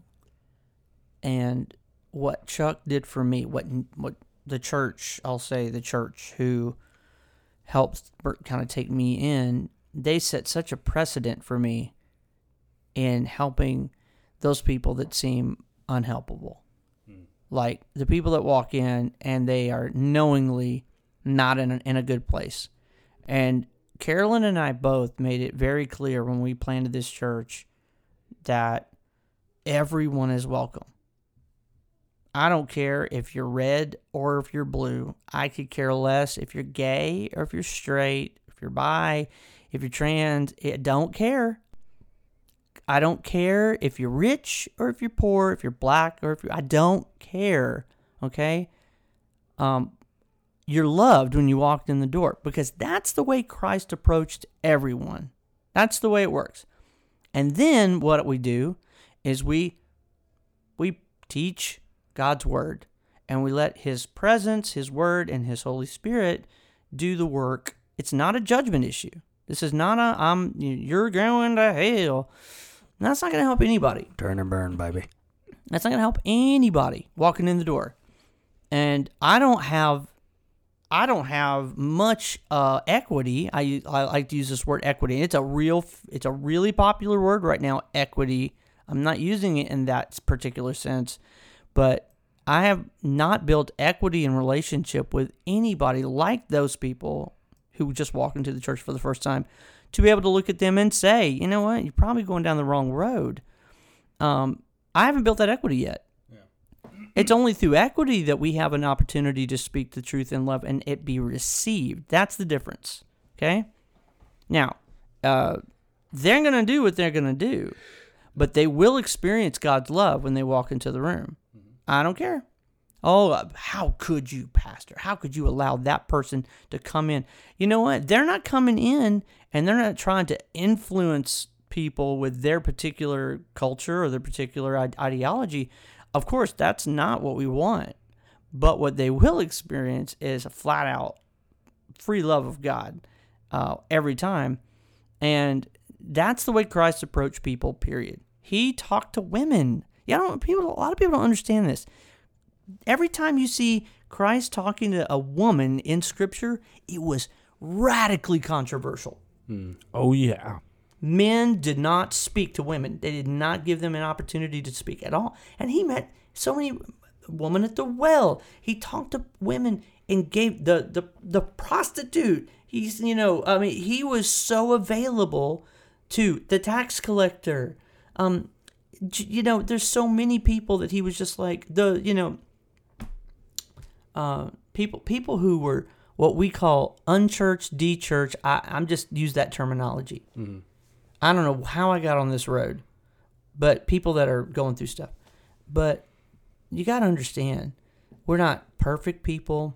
and what Chuck did for me, what what the church, I'll say the church who helped kind of take me in, they set such a precedent for me in helping those people that seem unhelpable. Hmm. Like the people that walk in and they are knowingly not in a, in a good place. And Carolyn and I both made it very clear when we planted this church that everyone is welcome. I don't care if you're red or if you're blue. I could care less if you're gay or if you're straight, if you're bi, if you're trans. I don't care. I don't care if you're rich or if you're poor, if you're black or if you I don't care. Okay? Um you're loved when you walked in the door because that's the way Christ approached everyone. That's the way it works. And then what we do is we we teach God's word and we let his presence, his word and his Holy Spirit do the work. It's not a judgment issue. This is not a I'm you're going to hell. That's not going to help anybody. Turn and burn, baby. That's not going to help anybody walking in the door. And I don't have I don't have much uh, equity. I, I like to use this word equity. It's a real it's a really popular word right now, equity. I'm not using it in that particular sense, but I have not built equity in relationship with anybody like those people who just walk into the church for the first time to be able to look at them and say, you know what, you're probably going down the wrong road. Um, I haven't built that equity yet. It's only through equity that we have an opportunity to speak the truth in love and it be received. That's the difference. Okay? Now, uh, they're going to do what they're going to do, but they will experience God's love when they walk into the room. I don't care. Oh, uh, how could you, Pastor? How could you allow that person to come in? You know what? They're not coming in and they're not trying to influence people with their particular culture or their particular ideology. Of course, that's not what we want. But what they will experience is a flat out free love of God uh, every time. And that's the way Christ approached people, period. He talked to women. Yeah, don't, people, a lot of people don't understand this. Every time you see Christ talking to a woman in Scripture, it was radically controversial. Oh yeah. Men did not speak to women. They did not give them an opportunity to speak at all. And he met so many women at the well. He talked to women and gave the the the prostitute. He's you know I mean he was so available to the tax collector. Um, you know there's so many people that he was just like the you know uh, people people who were what we call unchurched, de-church. I, I'm just use that terminology. I don't know how I got on this road, but people that are going through stuff. But you got to understand, we're not perfect people.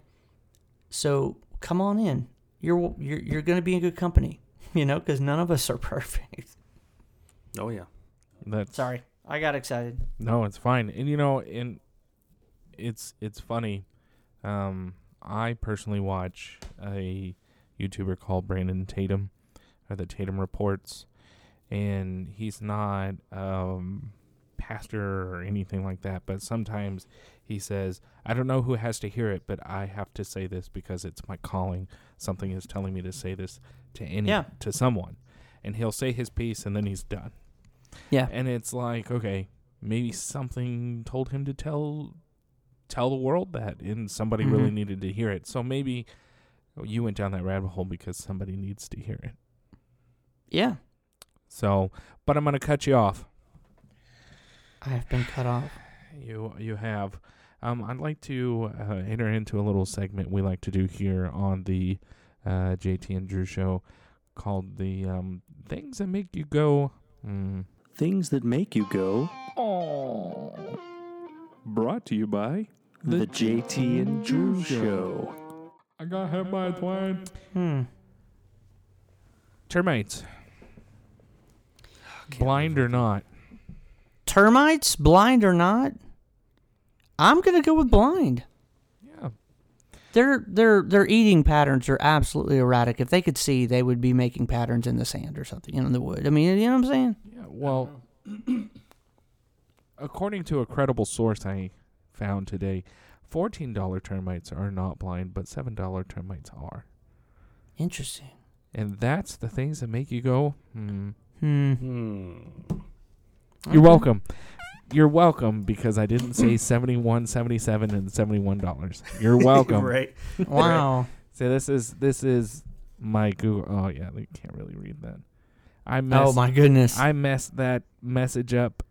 So come on in. You're you're you're going to be in good company, you know, because none of us are perfect. Oh yeah. That's Sorry, I got excited. No, it's fine. And you know, and it's it's funny. Um, I personally watch a YouTuber called Brandon Tatum, or the Tatum Reports, and he's not um pastor or anything like that, but sometimes he says, I don't know who has to hear it, but I have to say this because it's my calling. Something is telling me to say this to any Yeah. to someone. And he'll say his piece and then he's done. Yeah, And it's like, okay, maybe something told him to tell tell the world that and somebody really Mhm. needed to hear it. So maybe you went down that rabbit hole because somebody needs to hear it. yeah. So, but I'm going to cut you off. I have been cut off. You you have. Um, I'd like to uh, enter into a little segment we like to do here on the uh, JT and Drew show called the um, things that make you go. Mm, Things that make you go. brought to you by The, JT and Drew Show. I got hit by a twine. Hmm. Termites. Blind or not. Termites, blind or not, I'm gonna go with blind. Yeah. Their their their eating patterns are absolutely erratic. If they could see, they would be making patterns in the sand or something, you know, in the wood. I mean, you know what I'm saying? Yeah. Well, according to a credible source I found today. $14 termites are not blind, but $7 termites are. Interesting. And that's the things that make you go, hmm. Hmm. Hmm. You're Okay. welcome. You're welcome because I didn't say 71, 77 and $71. You're welcome. right. Wow. So this is this is my Google Oh yeah, you can't really read that. I messed Oh my goodness. I messed that message up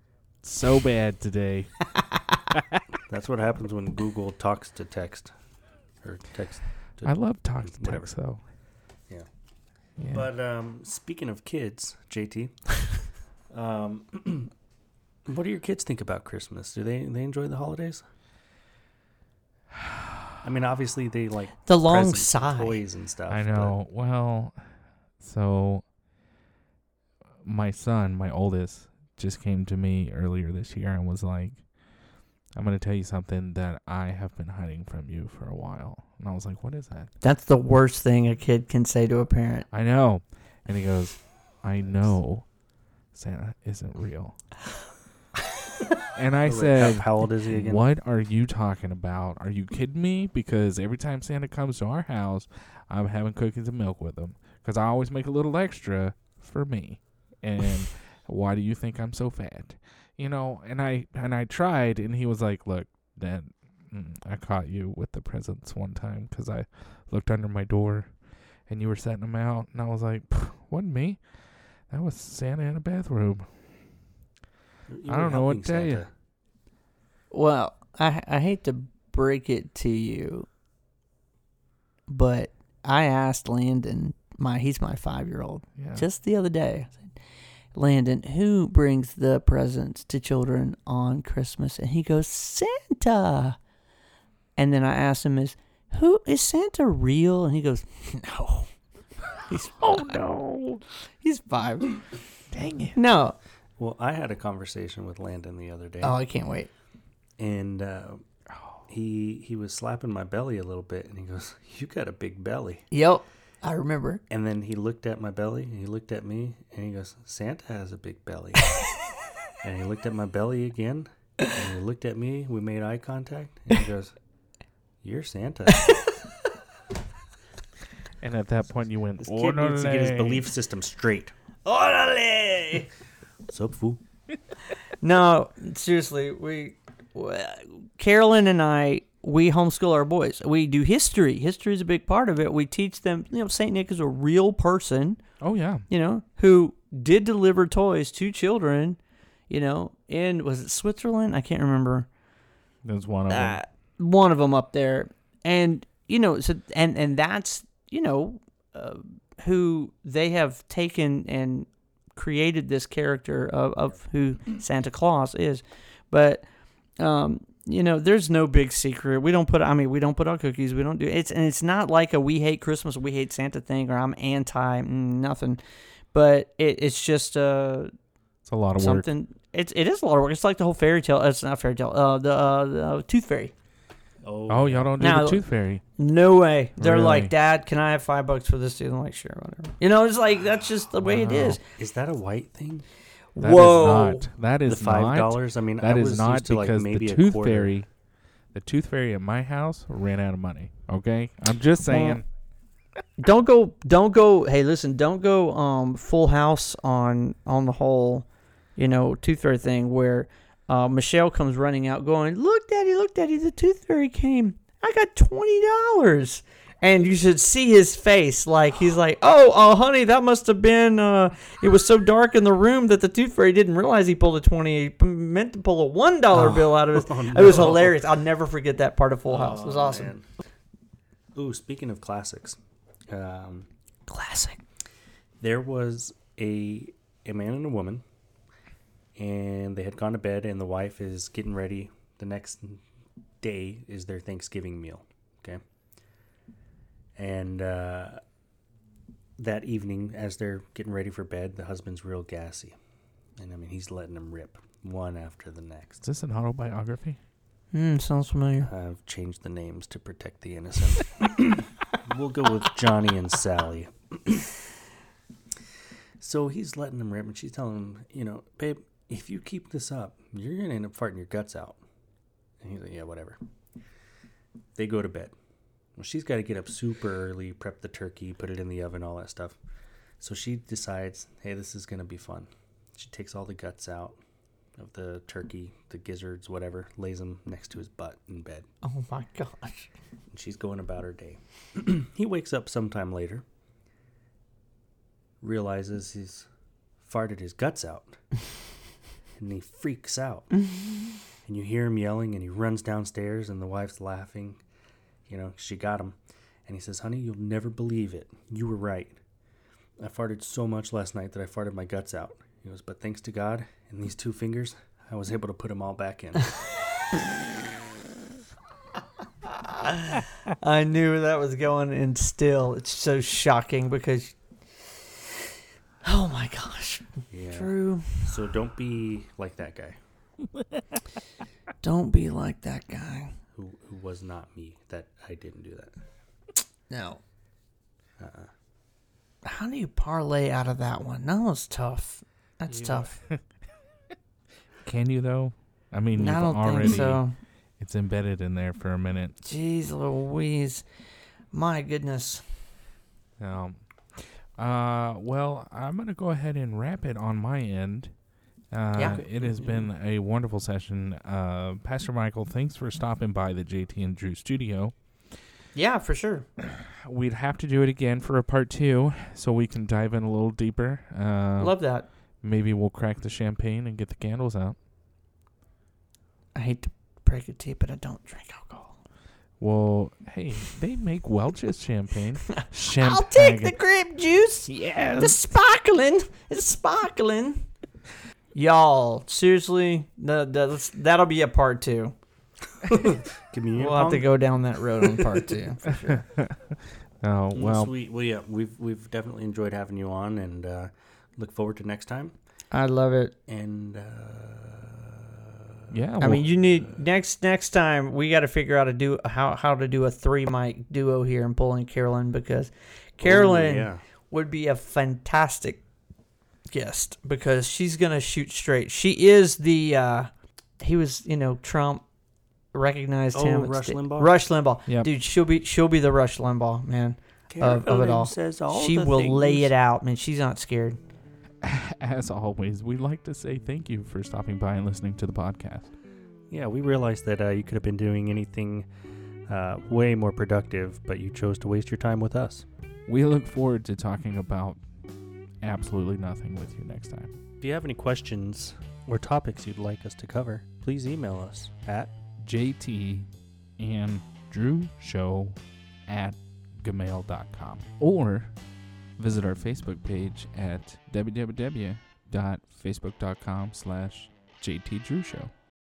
so bad today. That's what happens when Google talks to text, or text. To I love talk to Whatever. text though. Yeah. Yeah. But um, speaking of kids, JT, um, what do your kids think about Christmas? Do they they enjoy the holidays? I mean, obviously they like the long presents, sigh. toys and stuff. I but- know. Well, so my son, my oldest, just came to me earlier this year and was like, "I'm going to tell you something that I have been hiding from you for a while." And I was like, "What is that?" That's the worst thing a kid can say to a parent. I know. And he goes, "I know Santa isn't real." and I Wait, said, how, how old is he again? What are you talking about? Are you kidding me? Because every time Santa comes to our house, I'm having cookies and milk with him. Because I always make a little extra for me. And why do you think I'm so fat? You know, and I and I tried, and he was like, "Look, Dad, mm, I caught you with the presents one time because I looked under my door, and you were setting them out, and I was like, "Pff, wasn't me. That was Santa in a bathrobe." You I don't know what to tell you. Well, I I hate to break it to you, but I asked Landon, my he's my five year old, Yeah. just the other day. I said, Landon, who brings the presents to children on Christmas? And he goes, Santa. And then I asked him, "Is who is Santa real?" And he goes, "No." He's oh no! he's five. Dang it! No. Well, I had a conversation with Landon the other day, Oh, I can't wait. and uh, he he was slapping my belly a little bit, and he goes, "You got a big belly." Yep, I remember. And then he looked at my belly, and he looked at me, and he goes, "Santa has a big belly." and he looked at my belly again, and he looked at me. We made eye contact, and he goes, "You're Santa." And at that point, you went. This kid needs to get his belief system straight. Orderly. What's up, fool? No, seriously, we, w- Carolyn and I, we homeschool our boys. We do history. History is a big part of it. We teach them, you know, Saint Nick is a real person, Oh yeah, you know, who did deliver toys to children, you know, in was it Switzerland? I can't remember. there's one of them. Uh, one of them up there, and you know, so and and that's you know uh, who they have taken and created this character of of who Santa Claus is, but um. You know, there's no big secret. We don't put. I mean, we don't put out cookies. We don't do it's, and it's not like a we hate Christmas, we hate Santa thing, or I'm anti mm, nothing. But it, it's just uh, It's a lot of work. something. It's it is a lot of work. It's like the whole fairy tale. It's not fairy tale. Uh, the uh, the Tooth Fairy. Oh, y'all don't do Now- the tooth fairy. No way. They're Really? like, Dad, can I have five bucks for this? Dude? I'm like, sure, whatever. You know, it's like that's just the way it Wow. is. Is that a white thing? That is Whoa. not. That is the five dollars. I mean, That I is was not like because maybe the a tooth quarter. fairy, the tooth fairy at my house ran out of money. Okay, I'm just saying. Don't go. Don't go. Hey, listen. Don't go. Um, Full House on on the whole, you know, Tooth Fairy thing where uh, Michelle comes running out, going, "Look, Daddy! Look, Daddy! The Tooth Fairy came. I got twenty dollars." And you should see his face, like he's like, "Oh, uh, honey, that must have been. Uh, it was so dark in the room that the Tooth Fairy didn't realize he pulled a twenty. He meant to pull a one dollar Oh. bill out of his. Oh, It was hilarious. I'll never forget that part of Full House. It was Oh, awesome. man. Ooh, speaking of classics, um, Classic. there was a a man and a woman, and they had gone to bed, and the wife is getting ready. The next day is their Thanksgiving meal. Okay, and uh, that evening, as they're getting ready for bed, the husband's real gassy, and I mean he's letting them rip one after the next. Is this an autobiography? Hmm, sounds familiar. I've changed the names to protect the innocent. we'll go with Johnny and Sally. so he's letting them rip, and she's telling him, you know, babe, if you keep this up, you're gonna end up farting your guts out. And he's like, yeah, whatever. They go to bed. Well, she's got to get up super early, prep the turkey, put it in the oven, all that stuff. So she decides, hey, this is going to be fun. She takes all the guts out of the turkey, the gizzards, whatever, lays them next to his butt in bed. Oh my gosh. And she's going about her day. he wakes up sometime later, realizes he's farted his guts out, and he freaks out. and you hear him yelling, and he runs downstairs, and the wife's laughing. You know, she got him. And he says, Honey, you'll never believe it. You were right. I farted so much last night that I farted my guts out. He goes, But thanks to God and these two fingers, I was able to put them all back in. I knew that was going, and still, it's so shocking because. Oh my gosh. yeah. Drew, So don't be like that guy. don't be like that guy. Who who was not me that I didn't do that. No. Uh-uh. How do you parlay out of that one? That was tough. That's You- tough. Can you though? I mean, I you've don't already think so. it's embedded in there for a minute. Jeez Louise. My goodness. Um, uh, well, I'm gonna go ahead and wrap it on my end. Uh, Yeah. It has been a wonderful session. Uh, Pastor Michael, thanks for stopping by the JT and Drew studio. Yeah, for sure. We'd have to do it again for a part two, so we can dive in a little deeper. Uh, Love that. maybe we'll crack the champagne and get the candles out. I hate to break it to you, but I don't drink alcohol. Well, hey, they make Welch's champagne. I'll take the grape juice. Yeah. The sparkling. It's sparkling. Y'all, seriously, the, the, that'll be a part two. Communion We'll have to go down that road on part two. For sure. Oh Mm, well, sweet. Well, yeah, we've we've definitely enjoyed having you on, and uh, look forward to next time. I love it. And uh, yeah. I mean, you need next next time we got to figure out to do how how to do a three mic duo here and pull in Carolyn because Carolyn Ooh, yeah, would be a fantastic guest because she's gonna shoot straight. She is the uh he was you know Trump recognized Oh, him. Rush sta- Limbaugh? Rush Limbaugh. Yep. Dude, she'll be she'll be the Rush Limbaugh man. of- of it all. says all she the will lay it out, man. She's not scared. as always, we'd like to say thank you for stopping by and listening to the podcast. Yeah, we realized that uh, you could have been doing anything uh, way more productive, but you chose to waste your time with us. We look forward to talking about absolutely nothing with you next time. If you have any questions or topics you'd like us to cover, please email us at JT and Drew Show at gmail.com or visit our Facebook page at www.facebook.com slash JT Drew Show.